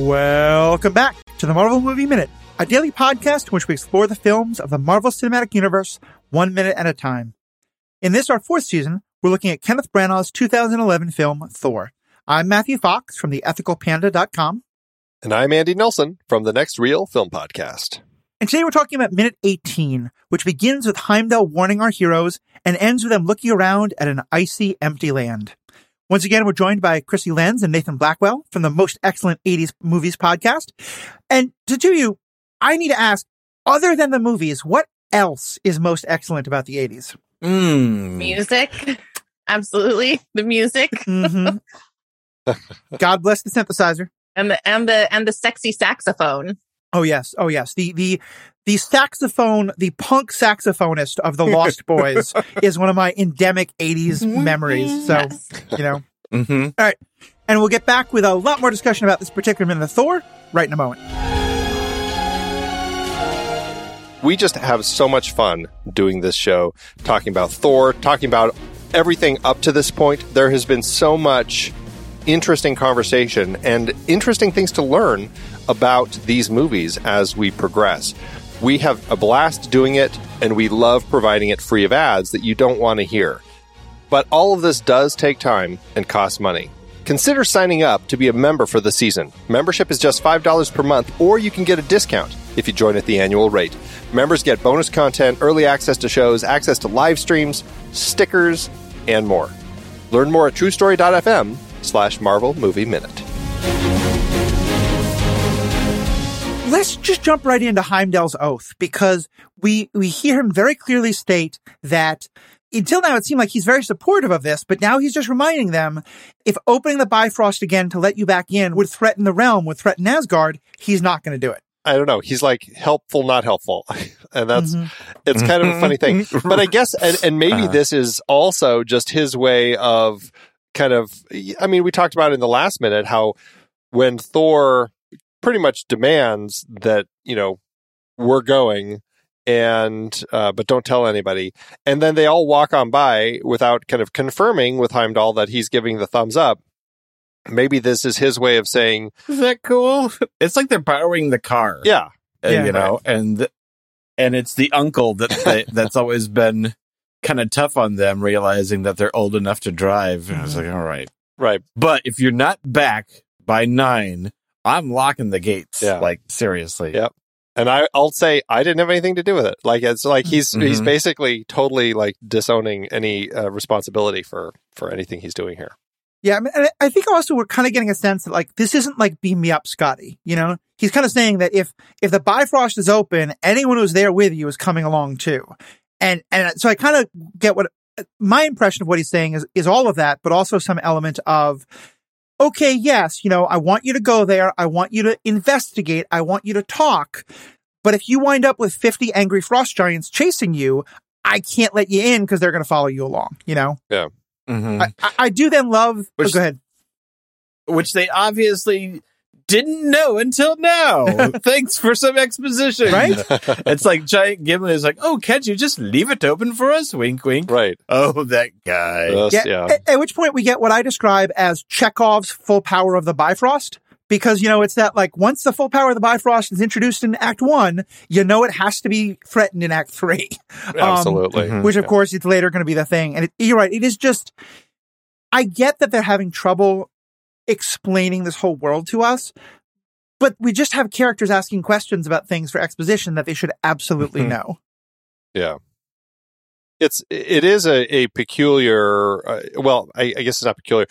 Welcome back to the Marvel Movie Minute, a daily podcast in which we explore the films of the Marvel Cinematic Universe one minute at a time. In this, our fourth season, we're looking at Kenneth Branagh's 2011 film Thor. I'm Matthew Fox from theethicalpanda.com. And I'm Andy Nelson from the Next Reel Film Podcast. And today we're talking about minute 18, which begins with Heimdall warning our heroes and ends with them looking around at an icy, empty land. Once again, we're joined by Krissy Lenz and Nathan Blackwell from the Most Excellent 80s Movies podcast. And to do you, I need to ask, other than the movies, what else is most excellent about the 80s? Mm. Music. Absolutely. The music. Mm-hmm. God bless the synthesizer. And the and the and the sexy saxophone. Oh yes, oh yes. The the the saxophone, the punk saxophonist of the Lost Boys is one of my endemic '80s memories. So Yes. you know, hmm all right. And we'll get back with a lot more discussion about this particular minute of Thor right in a moment. We just have so much fun doing this show, talking about Thor, talking about everything up to this point. There has been so much interesting conversation and interesting things to learn about these movies as we progress. We have a blast doing it, and we love providing it free of ads that you don't want to hear. But all of this does take time and cost money. Consider signing up to be a member for the season. Membership is just $5 per month, or you can get a discount if you join at the annual rate. Members get bonus content, early access to shows, access to live streams, stickers, and more. Learn more at truestory.fm slash Marvel Movie Minute. Let's just jump right into Heimdall's oath because we we hear him very clearly state that until now it seemed like he's very supportive of this, but now he's just reminding them if opening the Bifrost again to let you back in would threaten the realm, would threaten Asgard, he's not going to do it. I don't know. He's like helpful, not helpful. and that's, Mhm. it's kind of a funny thing. But I guess, and, and maybe Uh-huh. this is also just his way of kind of, I mean, we talked about in the last minute how when Thor pretty much demands that, you know, we're going and, uh, but don't tell anybody. And then they all walk on by without kind of confirming with Heimdall that he's giving the thumbs up. Maybe this is his way of saying, Is that cool? It's like they're borrowing the car. yeah, uh, Yeah. you know, and and it's the uncle that they, that's always been kind of tough on them, realizing that they're old enough to drive. And I was like, all right, right. but if you're not back by nine, I'm locking the gates. Yeah. Like seriously. Yeah. And I, I'll say I didn't have anything to do with it. Like it's like he's he's Mhm. basically totally like disowning any uh, responsibility for for anything he's doing here. Yeah, I, mean, and I think also we're kind of getting a sense that like this isn't like beam me up, Scotty. You know, he's kind of saying that if if the Bifrost is open, anyone who's there with you is coming along too. And and so I kind of get what my impression of what he's saying is is all of that, but also some element of okay, yes, you know, I want you to go there, I want you to investigate, I want you to talk, but if you wind up with fifty angry frost giants chasing you, I can't let you in because they're going to follow you along. You know, Mhm. I, I, I do then love. oh, go ahead. Which they obviously didn't know until now. Thanks for some exposition. Right? It's like Giant Gimli is like, oh, can't you just leave it open for us? Wink, wink. right. Oh, that guy. Yes, Yeah. yeah. At, at which point we get what I describe as Chekhov's full power of the Bifrost. Because, you know, it's that like once the full power of the Bifrost is introduced in Act One, you know it has to be threatened in Act Three. Absolutely. mhm. Which, of course, it's later going to be the thing. And it, you're right. It is just, I get that they're having trouble explaining this whole world to us, but we just have characters asking questions about things for exposition that they should absolutely Mhm. know. Yeah. It's it is a, a peculiar uh, well I, I guess it's not peculiar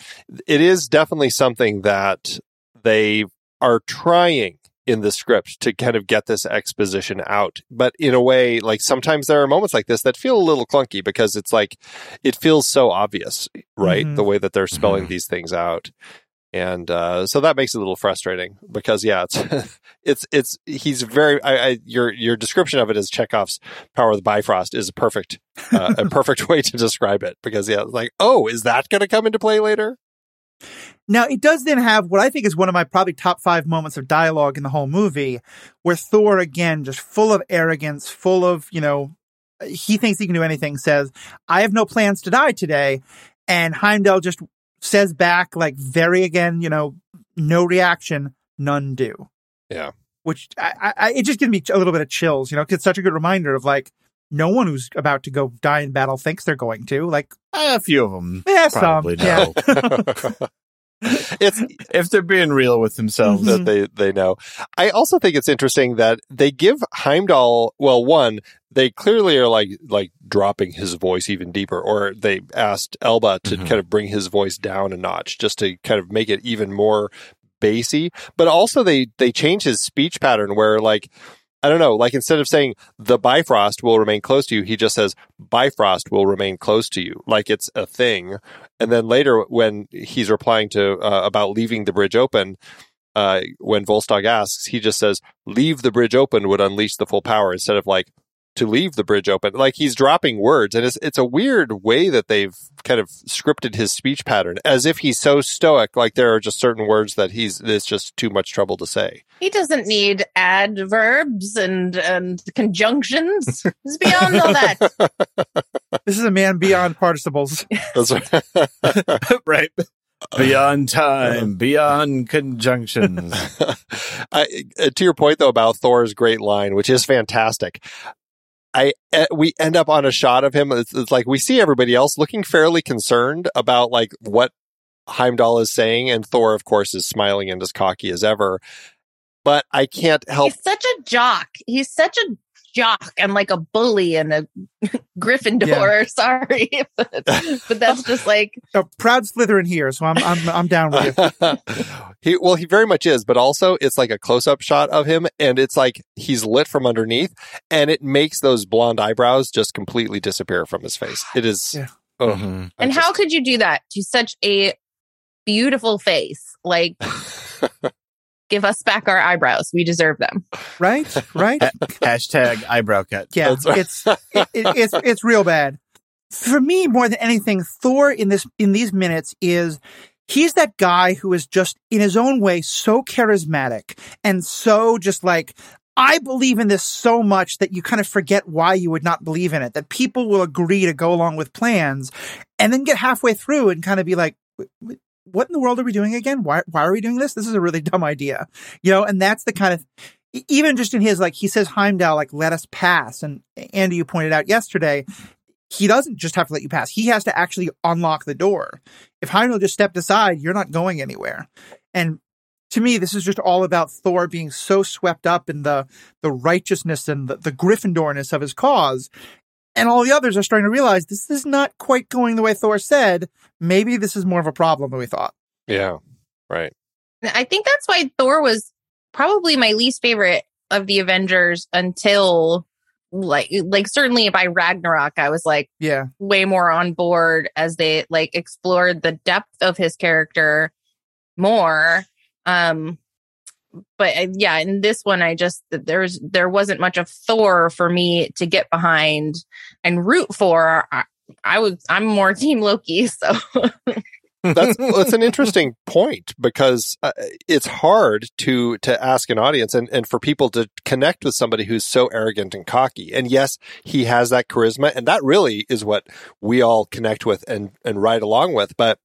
it is definitely something that they are trying in the script to kind of get this exposition out but in a way like sometimes there are moments like this that feel a little clunky because it's like it feels so obvious right Mhm. the way that they're spelling Mhm. these things out and uh, so that makes it a little frustrating because yeah it's it's it's he's very I, I your your description of it as Chekhov's power of the Bifrost is a perfect uh, a perfect way to describe it because yeah like oh is that going to come into play later Now, it does then have what I think is one of my probably top five moments of dialogue in the whole movie, where Thor, again, just full of arrogance, full of, you know, he thinks he can do anything, says, I have no plans to die today. And Heimdall just says back, like, very again, you know, no reaction, none do. Yeah. Which I, I, it just gives me a little bit of chills, you know, 'cause it's such a good reminder of like, no one who's about to go die in battle thinks they're going to. Like, A few of them. yeah, some. Probably Yeah. no. it's if they're being real with themselves. Mhm. that they they know. I also think it's interesting that they give Heimdall well one they clearly are like like dropping his voice even deeper or they asked Elba to Mhm. kind of bring his voice down a notch just to kind of make it even more bassy but also they they change his speech pattern where like I don't know, like instead of saying the Bifrost will remain close to you, he just says Bifrost will remain close to you, like it's a thing. And then later, when he's replying to uh, about leaving the bridge open, uh, when Volstagg asks, he just says, "Leave the bridge open would unleash the full power," instead of like to leave the bridge open. Like he's dropping words, and it's it's a weird way that they've kind of scripted his speech pattern, as if he's so stoic. Like there are just certain words that he's it's just too much trouble to say. He doesn't need adverbs and and conjunctions. He's beyond all that. This is a man beyond participles. That's right. right. Beyond time, beyond conjunctions. I, uh, to your point though about Thor's great line, which is fantastic. I uh, we end up on a shot of him. It's, it's like we see everybody else looking fairly concerned about like what Heimdall is saying, and Thor, of course, is smiling and as cocky as ever. But I can't help. He's such a jock. He's such a jock and like a bully and a Gryffindor. Sorry, but, but that's just like A proud Slytherin here, so I'm I'm I'm down with you. he well, he very much is, but also it's like a close up shot of him, and it's like he's lit from underneath, and it makes those blonde eyebrows just completely disappear from his face. It is. Yeah. oh, Mhm. And just- how could you do that to such a beautiful face? Like, give us back our eyebrows. We deserve them. Right? Right? Hashtag eyebrow cut. Yeah, right. it's it, it, it's it's real bad. For me, more than anything, Thor in this in these minutes is he's that guy who is just in his own way so charismatic and so just like I believe in this so much that you kind of forget why you would not believe in it. That people will agree to go along with plans, and then get halfway through and kind of be like. "Wh- wh- What in the world are we doing again? Why, why are we doing this? This is a really dumb idea. You know, and that's the kind of, even just in his, like, he says Heimdall, like, let us pass. And Andy, you pointed out yesterday, he doesn't just have to let you pass. He has to actually unlock the door. If Heimdall just stepped aside, you're not going anywhere. And to me, this is just all about Thor being so swept up in the, the righteousness and the, the Gryffindorness of his cause. And all the others are starting to realize this is not quite going the way Thor said. Maybe this is more of a problem than we thought. yeah, right. I think that's why Thor was probably my least favorite of the Avengers until like like certainly by Ragnarok I was like Yeah. way more on board as they like explored the depth of his character more um but uh, yeah in this one i just there's there wasn't much of thor for me to get behind and root for i, I was i'm more team loki so That's that's an interesting point because uh, it's hard to to ask an audience and and for people to connect with somebody who's so arrogant and cocky. And yes, he has that charisma, and that really is what we all connect with and and ride along with. But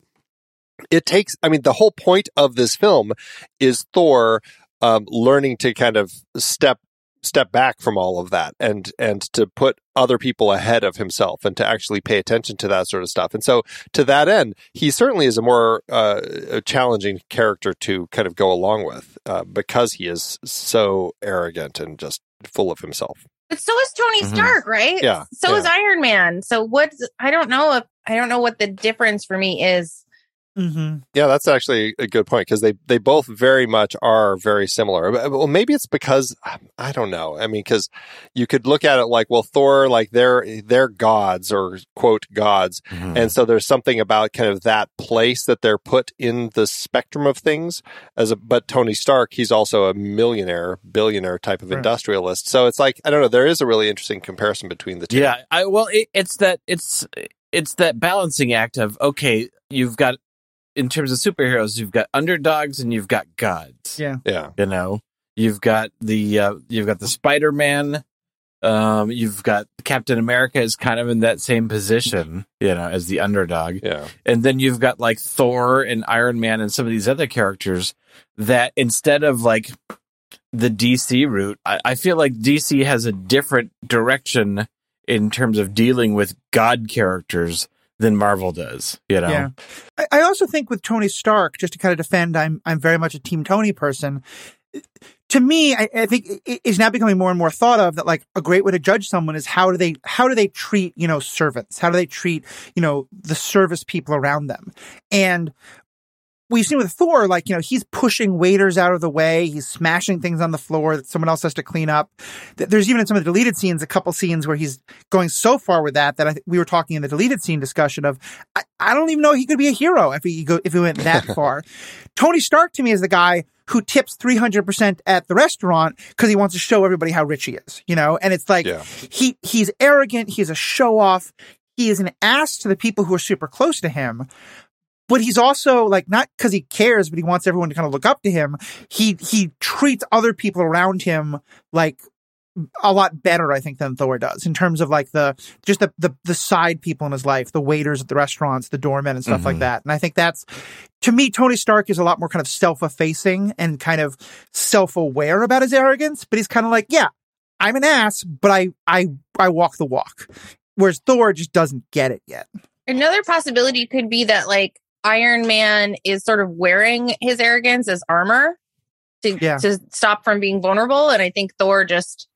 it takes. I mean, the whole point of this film is Thor um, learning to kind of step step back from all of that and and to put other people ahead of himself and to actually pay attention to that sort of stuff. And so to that end, he certainly is a more uh, a challenging character to kind of go along with uh, because he is so arrogant and just full of himself. but so is tony Mhm. stark right Yeah, so is iron man so what's i don't know if i don't know what the difference for me is Mm-hmm. Yeah, that's actually a good point because they they both very much are very similar. Well, maybe it's because I don't know. I mean, because you could look at it like, well, Thor, like they're they're gods or quote gods, Mhm. and so there's something about kind of that place that they're put in the spectrum of things. As a but Tony Stark, he's also a millionaire, billionaire type of Right. industrialist. So it's like I don't know. There is a really interesting comparison between the two. Yeah, I well, it, it's that it's it's that balancing act of okay, you've got in terms of superheroes, you've got underdogs and you've got gods. Yeah. yeah, You know, you've got the uh, you've got the Spider Man Um, you've got Captain America is kind of in that same position, you know, as the underdog. Yeah. And then you've got like Thor and Iron Man and some of these other characters that instead of like the DC route, I, I feel like DC has a different direction in terms of dealing with God characters than Marvel does. You know, Yeah. I, I also think with Tony Stark, just to kind of defend, I'm I'm very much a Team Tony person. To me, I, I think it is now becoming more and more thought of that like a great way to judge someone is how do they how do they treat you know servants? How do they treat you know the service people around them? And we've seen with Thor, like, you know, he's pushing waiters out of the way. He's smashing things on the floor that someone else has to clean up. There's even in some of the deleted scenes, a couple scenes where he's going so far with that that I th- we were talking in the deleted scene discussion of, I, I don't even know he could be a hero if he go, if he went that far. Tony Stark to me is the guy who tips 300% at the restaurant because he wants to show everybody how rich he is, you know? And it's like, Yeah. he, he's arrogant. He's a show off. He is an ass to the people who are super close to him but he's also like not because he cares, but he wants everyone to kind of look up to him. He he treats other people around him like a lot better, I think, than Thor does in terms of like the just the the, the side people in his life, the waiters at the restaurants, the doormen and stuff like Mhm. that. And I think that's to me, Tony Stark is a lot more kind of self-effacing and kind of self-aware about his arrogance, but he's kind of like, yeah, I'm an ass, but I I I walk the walk. Whereas Thor just doesn't get it yet. Another possibility could be that like Iron Man is sort of wearing his arrogance as armor to Yeah. to stop from being vulnerable, and I think Thor just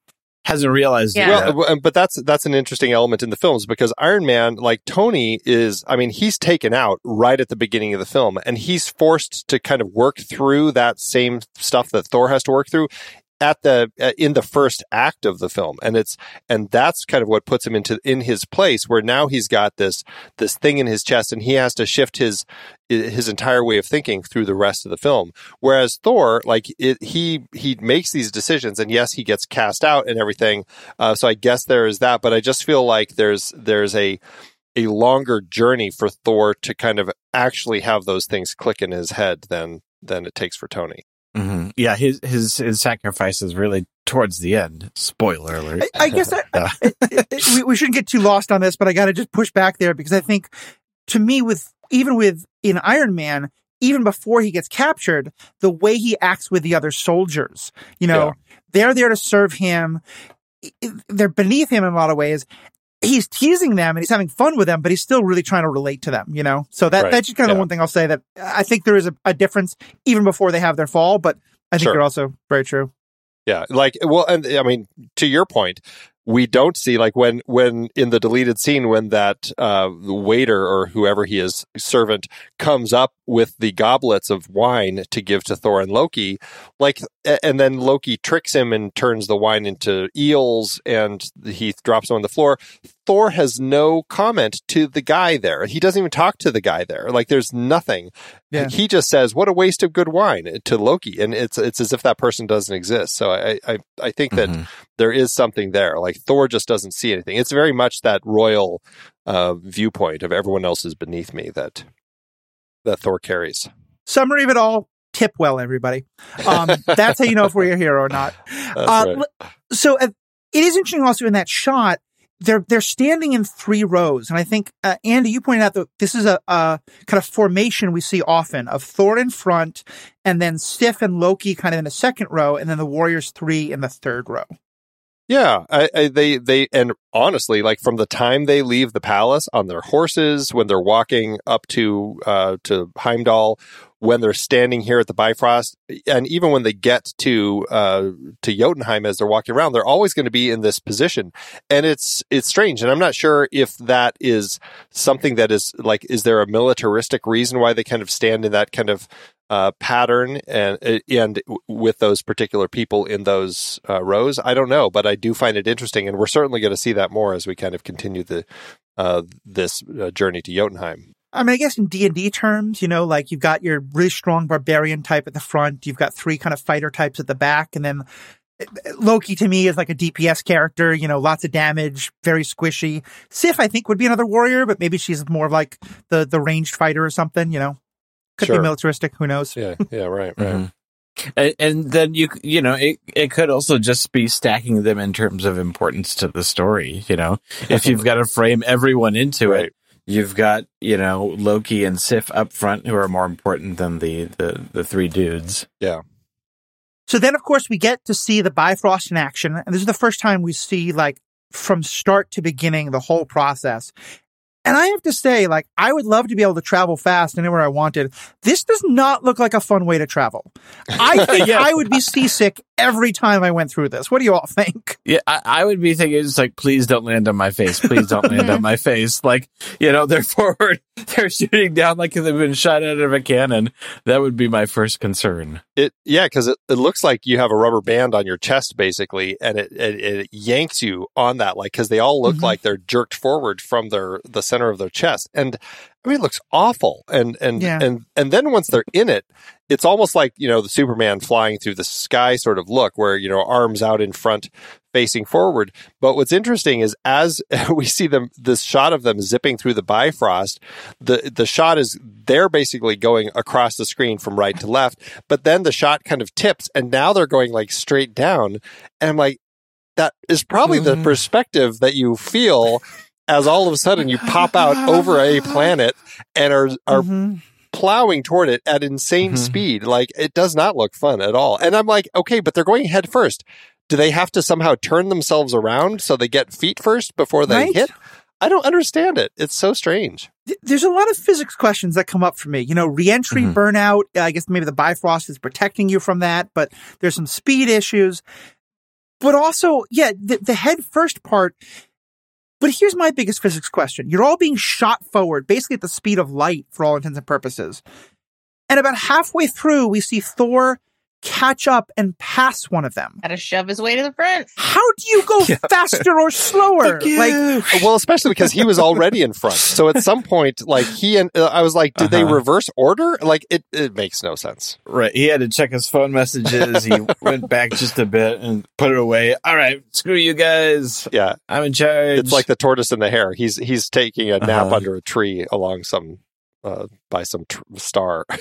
hasn't realized Yeah. it. Well, but that's that's an interesting element in the films because Iron Man, like Tony, is I mean he's taken out right at the beginning of the film, and he's forced to kind of work through that same stuff that Thor has to work through at the uh, in the first act of the film. And it's and that's kind of what puts him into in his place where now he's got this this thing in his chest and he has to shift his his entire way of thinking through the rest of the film. Whereas thor like it, he he makes these decisions and yes he gets cast out and everything. Uh, so i guess there is that but i just feel like there's there's a a longer journey for thor to kind of actually have those things click in his head than than it takes for tony Mhm. Yeah, his his his sacrifice is really towards the end. Spoiler alert. I, I guess I, we, we shouldn't get too lost on this, but I got to just push back there because I think, to me, with even with in Iron Man, even before he gets captured, the way he acts with the other soldiers, you know, Yeah. they're there to serve him. They're beneath him in a lot of ways. He's teasing them and he's having fun with them, but he's still really trying to relate to them, you know? So that, Right. that's just kind of Yeah. one thing I'll say that I think there is a, a difference even before they have their fall, but I think Sure. you're also very true. Yeah, like well, and I mean, to your point, we don't see like when when in the deleted scene when that uh, waiter or whoever he is servant comes up with the goblets of wine to give to Thor and Loki, like, and then Loki tricks him and turns the wine into eels, and he drops them on the floor. Thor has no comment to the guy there. He doesn't even talk to the guy there. Like, there's nothing. Yeah. He just says, "What a waste of good wine" to Loki, and it's it's as if that person doesn't exist. So I I, I think that Mhm. there is something there. Like Thor just doesn't see anything. It's very much that royal uh, viewpoint of everyone else is beneath me that that Thor carries. Summary of it all, tip well, everybody. Um, that's how you know if we're a hero or not. That's Uh, right. So uh, it is interesting also in that shot. They're they're standing in three rows, and I think uh, Andy, you pointed out that this is a, a kind of formation we see often of Thor in front, and then Sif and Loki kind of in the second row, and then the Warriors three in the third row. Yeah, I, I, they they and honestly, like from the time they leave the palace on their horses, when they're walking up to uh, to Heimdall, when they're standing here at the Bifrost, and even when they get to uh, to Jotunheim as they're walking around, they're always going to be in this position, and it's it's strange, and I'm not sure if that is something that is like, is there a militaristic reason why they kind of stand in that kind of uh, pattern and and with those particular people in those uh, rows. I don't know, but I do find it interesting, and we're certainly going to see that more as we kind of continue the uh, this uh, journey to Jotunheim. I mean, I guess in D and D terms, you know, like you've got your really strong barbarian type at the front, you've got three kind of fighter types at the back, and then uh, Loki to me is like a DPS character, you know, lots of damage, very squishy. Sif, I think, would be another warrior, but maybe she's more of like the the ranged fighter or something, you know. Could Sure. be militaristic, who knows? Yeah, yeah, right, right. Mhm. And, and then you you know it it could also just be stacking them in terms of importance to the story. You know, if you've got to frame everyone into Right. it, you've got you know Loki and Sif up front who are more important than the the the three dudes. Yeah. So then, of course, we get to see the Bifrost in action. And this is the first time we see, like, from start to beginning, the whole process. And I have to say, like, I would love to be able to travel fast anywhere I wanted. This does not look like a fun way to travel. I think Yeah. I would be seasick every time I went through this. What do you all think? Yeah, I, I would be thinking it's like, please don't land on my face. Please don't land on my face. Like, you know, they're forward, they're shooting down like they've been shot out of a cannon. That would be my first concern. It yeah, because it, it looks like you have a rubber band on your chest basically, and it it, it yanks you on that like because they all look Mhm. like they're jerked forward from their the center of their chest, and I mean it looks awful. And and Yeah. and and then once they're in it, it's almost like you know the Superman flying through the sky sort of look, where you know arms out in front, facing forward. But what's interesting is as we see them, this shot of them zipping through the Bifrost, the the shot is they're basically going across the screen from right to left, but then the shot kind of tips, and now they're going like straight down, and I'm like, that is probably the Mhm. perspective that you feel. As all of a sudden you pop out over a planet and are are Mhm. plowing toward it at insane Mhm. speed. Like it does not look fun at all. And I'm like, okay, but they're going head first. Do they have to somehow turn themselves around so they get feet first before they Right? hit? I don't understand it. It's so strange. There's a lot of physics questions that come up for me. You know, reentry, Mhm. burnout. I guess maybe the Bifrost is protecting you from that, but there's some speed issues. But also, yeah, the, the head first part. But here's my biggest physics question. You're all being shot forward, basically at the speed of light for all intents and purposes. And about halfway through, we see Thor catch up and pass one of them. Gotta shove his way to the front. How do you go faster or slower? Like, Well, especially because he was already in front. So at some point, like he and uh, I was like, did they Uh-huh. reverse order? Like it, it makes no sense. Right. He had to check his phone messages. He went back just a bit and put it away. All right. Screw you guys. Yeah. I'm in charge. It's like the tortoise and the hare. He's, he's taking a nap Uh-huh. under a tree along some, uh, by some tr- star.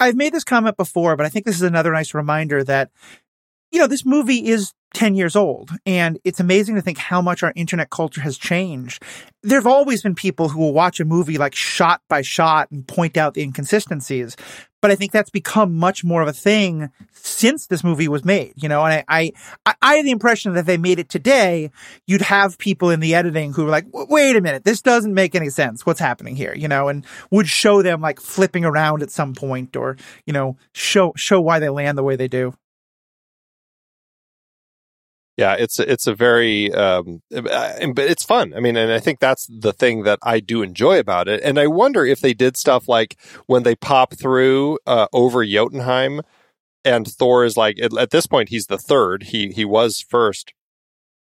I've made this comment before, but I think this is another nice reminder that, you know, this movie is 10 years old and it's amazing to think how much our internet culture has changed. There have always been people who will watch a movie like shot by shot and point out the inconsistencies. But I think that's become much more of a thing since this movie was made, you know, and I, I, I had the impression that if they made it today, you'd have people in the editing who were like, wait a minute, this doesn't make any sense. What's happening here? You know, and would show them like flipping around at some point or, you know, show, show why they land the way they do. Yeah, it's it's a very um uh, but it's fun. I mean, and I think that's the thing that I do enjoy about it. And I wonder if they did stuff like when they pop through uh, over Jotunheim and Thor is like at, at this point he's the third. He he was first.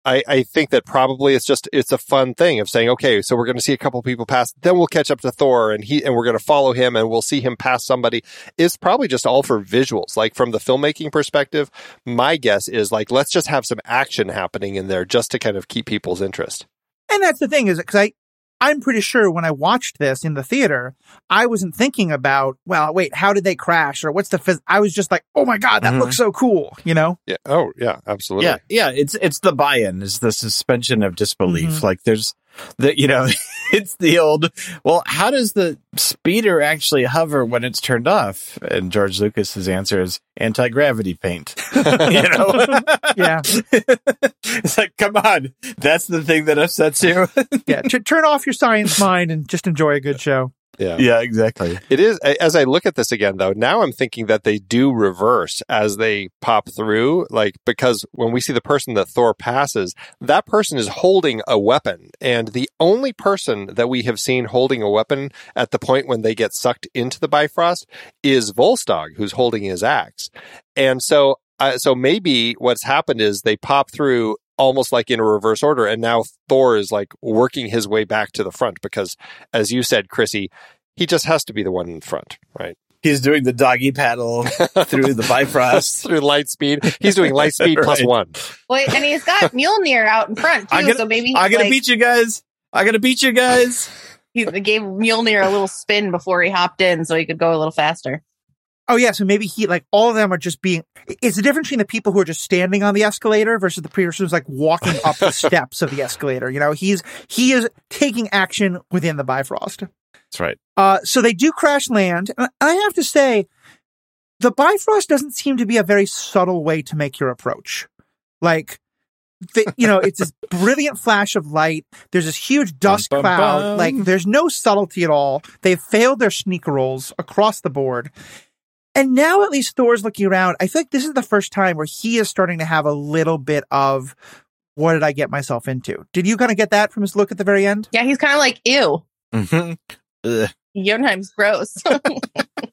I, I think that probably it's just it's a fun thing of saying okay so we're going to see a couple people pass then we'll catch up to Thor and he and we're going to follow him and we'll see him pass somebody. It's probably just all for visuals. Like from the filmmaking perspective my guess is like let's just have some action happening in there just to kind of keep people's interest. And that's the thing is because I, I'm pretty sure when I watched this in the theater, I wasn't thinking about, well, wait, how did they crash or what's the phys-? I was just like, oh my God, that Mhm. looks so cool, you know? yeah oh yeah absolutely yeah, yeah. It's it's the buy-in. It's the suspension of disbelief. Mhm. Like there's the you know, it's the old. Well, how does the speeder actually hover when it's turned off? And George Lucas's answer is anti gravity paint. you know, Yeah. it's like come on, that's the thing that upsets you. Yeah. T- turn off your science mind and just enjoy a good show. Yeah yeah, exactly. It is as I look at this again though, now I'm thinking that they do reverse as they pop through, like because when we see the person that Thor passes, that person is holding a weapon. And the only person that we have seen holding a weapon at the point when they get sucked into the Bifrost is Volstagg, who's holding his axe. And so uh, so maybe what's happened is they pop through almost like in a reverse order and now Thor is like working his way back to the front because as you said Krissy he just has to be the one in front, right? He's doing the doggy paddle through the Bifrost. Through light speed. He's doing light speed Right. one. Wait, and he's got Mjolnir out in front too, I'm gonna- so maybe I gotta like, beat you guys. I gotta beat you guys. he gave Mjolnir a little spin before he hopped in, so he could go a little faster. Oh yeah, so maybe he like all of them are just being. It's the difference between the people who are just standing on the escalator versus the person who's like walking up the steps of the escalator. You know, he's he is taking action within the Bifrost. That's right. Uh, so they do crash land. And I have to say, the Bifrost doesn't seem to be a very subtle way to make your approach. Like, the, you know, it's this brilliant flash of light. There's this huge dust Bum, bum, cloud. bum. Like, there's no subtlety at all. They've failed their sneak rolls across the board. And now at least Thor's looking around. I feel like this is the first time where he is starting to have a little bit of what did I get myself into? Did you kind of get that from his look at the very end? Yeah, he's kind of like, ew, Mhm. Ugh. Jotunheim's gross.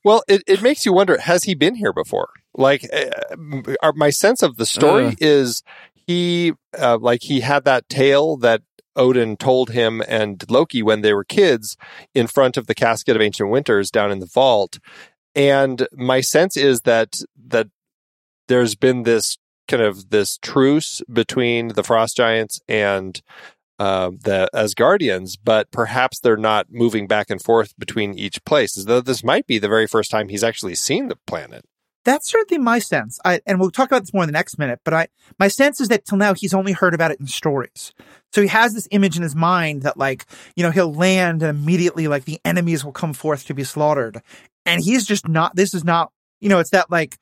Well, it, it makes you wonder, has he been here before? Like, uh, m- uh, my sense of the story Ugh. is he, uh, like, he had that tale that Odin told him and Loki when they were kids in front of the casket of ancient winters down in the vault. And my sense is that, that there's been this kind of this truce between the frost giants and uh, the Asgardians, but perhaps they're not moving back and forth between each place. As though this might be the very first time he's actually seen the planet. That's certainly my sense. I, and we'll talk about this more in the next minute, but I, my sense is that till now he's only heard about it in stories. So he has this image in his mind that like, you know, he'll land and immediately like the enemies will come forth to be slaughtered. And he's just not, this is not, you know, it's that like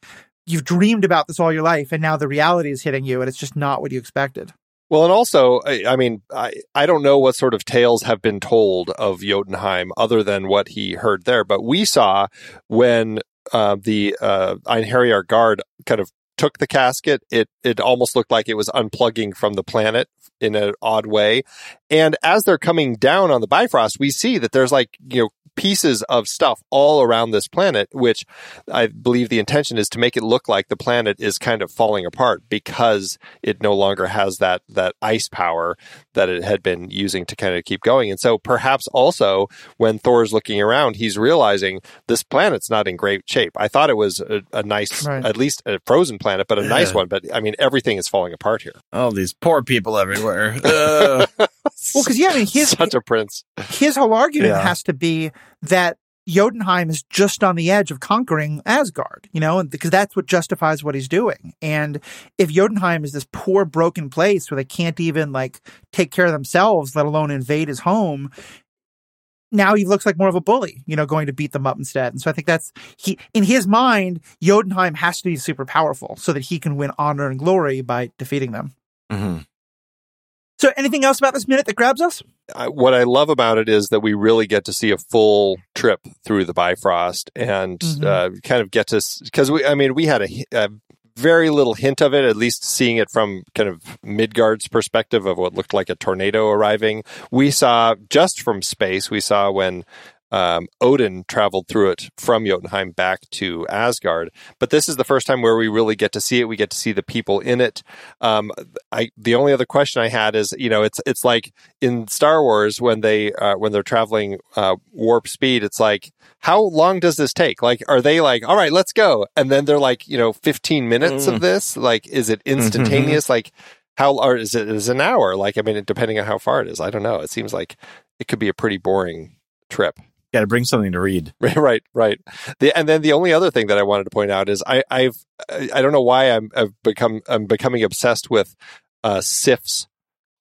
you've dreamed about this all your life and now the reality is hitting you and it's just not what you expected. Well, and also, I, I mean, I, I don't know what sort of tales have been told of Jotunheim other than what he heard there, but we saw when uh, the uh, Einherjar guard kind of took the casket, it it almost looked like it was unplugging from the planet in an odd way. And as they're coming down on the Bifrost, we see that there's like you know pieces of stuff all around this planet, which I believe the intention is to make it look like the planet is kind of falling apart because it no longer has that that ice power that it had been using to kind of keep going. And so perhaps also when Thor's looking around, he's realizing this planet's not in great shape. I thought it was a, a nice, Right. at least a frozen planet, but a nice one. But I mean, everything is falling apart here. All these poor people everywhere. Ugh. Well, cause yeah, I mean, his, Such a prince. his whole argument Yeah. has to be that Jotunheim is just on the edge of conquering Asgard, you know, because that's what justifies what he's doing. And if Jotunheim is this poor, broken place where they can't even like take care of themselves, let alone invade his home, now he looks like more of a bully, you know, going to beat them up instead. And so I think that's he in his mind, Jotunheim has to be super powerful so that he can win honor and glory by defeating them. Mhm. So anything else about this minute that grabs us? What I love about it is that we really get to see a full trip through the Bifrost and Mhm. uh, kind of get to because we, I mean, we had a, a very little hint of it, at least seeing it from kind of Midgard's perspective of what looked like a tornado arriving. We saw just from space, we saw when um, Odin traveled through it from Jotunheim back to Asgard. But this is the first time where we really get to see it. We get to see the people in it. Um, I the only other question I had is, you know, it's it's like in Star Wars when they uh, when they're traveling uh, warp speed. It's like how long does this take? Like, are they like, all right, let's go, and then they're like, you know, fifteen minutes of this? Like, is it instantaneous? Like. How or is it is an hour? Like I mean, depending on how far it is, I don't know. It seems like it could be a pretty boring trip. Got to bring something to read. right, right. The, and then the only other thing that I wanted to point out is I, I've I don't know why I'm I've become I'm becoming obsessed with uh, Sif's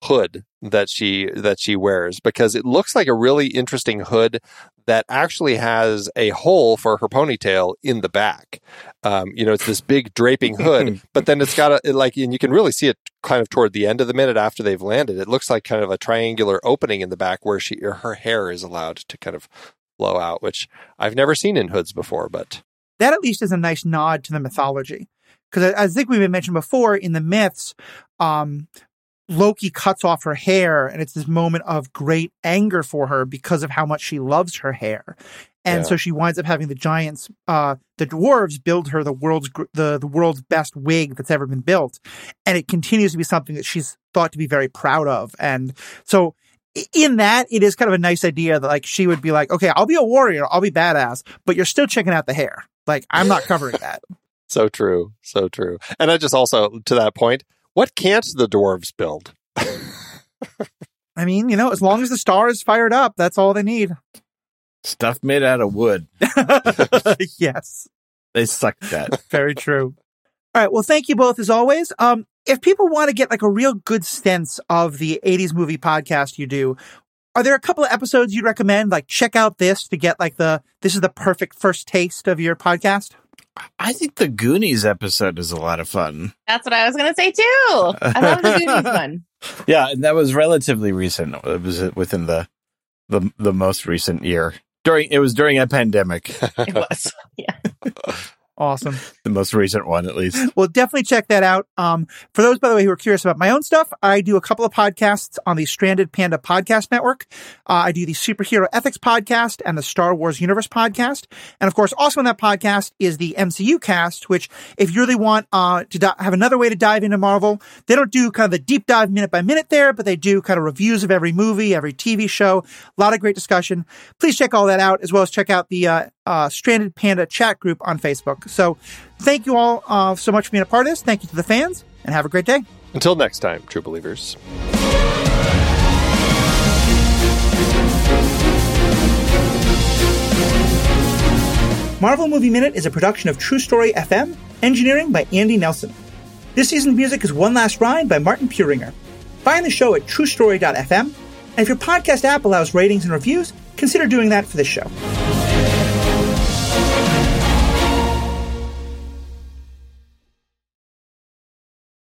hood that she that she wears because it looks like a really interesting hood that actually has a hole for her ponytail in the back. Um, you know, it's this big draping hood, but then it's got a it like, and you can really see it kind of toward the end of the minute after they've landed. It looks like kind of a triangular opening in the back where she her hair is allowed to kind of blow out, which I've never seen in hoods before. But that at least is a nice nod to the mythology. Because I, I think we've mentioned before in the myths, um, Loki cuts off her hair, and it's this moment of great anger for her because of how much she loves her hair. And Yeah. so she winds up having the giants, uh, the dwarves build her the world's, gr- the, the world's best wig that's ever been built. And it continues to be something that she's thought to be very proud of. And so in that, it is kind of a nice idea that like she would be like, okay, I'll be a warrior, I'll be badass, but you're still checking out the hair. Like I'm not covering that. so true, so true. And I just also to that point, what can't the dwarves build? I mean, you know, as long as the star is fired up, that's all they need. Stuff made out of wood. yes. They suck that. Very true. All right. Well, thank you both as always. Um, if people want to get like a real good sense of the 80s movie podcast you do, are there a couple of episodes you'd recommend? Like check out this to get like the, this is the perfect first taste of your podcast? I think the Goonies episode is a lot of fun. That's what I was going to say too. I love the Goonies one. Yeah, and that was relatively recent. It was within the the the most recent year. During it was during a pandemic. It was. Yeah. Awesome. the most recent one, at least. Well, definitely check that out. Um, for those, by the way, who are curious about my own stuff, I do a couple of podcasts on the Stranded Panda Podcast Network. Uh, I do the Superhero Ethics Podcast and the Star Wars Universe Podcast. And of course, also in that podcast is the MCU cast, which if you really want, uh, to di- have another way to dive into Marvel, they don't do kind of the deep dive minute by minute there, but they do kind of reviews of every movie, every TV show. A lot of great discussion. Please check all that out, as well as check out the, uh, uh, Stranded Panda chat group on Facebook. So thank you all uh, so much for being a part of this. Thank you to the fans and have a great day. Until next time, true believers. Marvel Movie Minute is a production of True Story FM, engineering by Andy Nelson. This season's music is One Last Ride by Martin Puringer. Find the show at truestory.fm, and if your podcast app allows ratings and reviews, consider doing that for this show.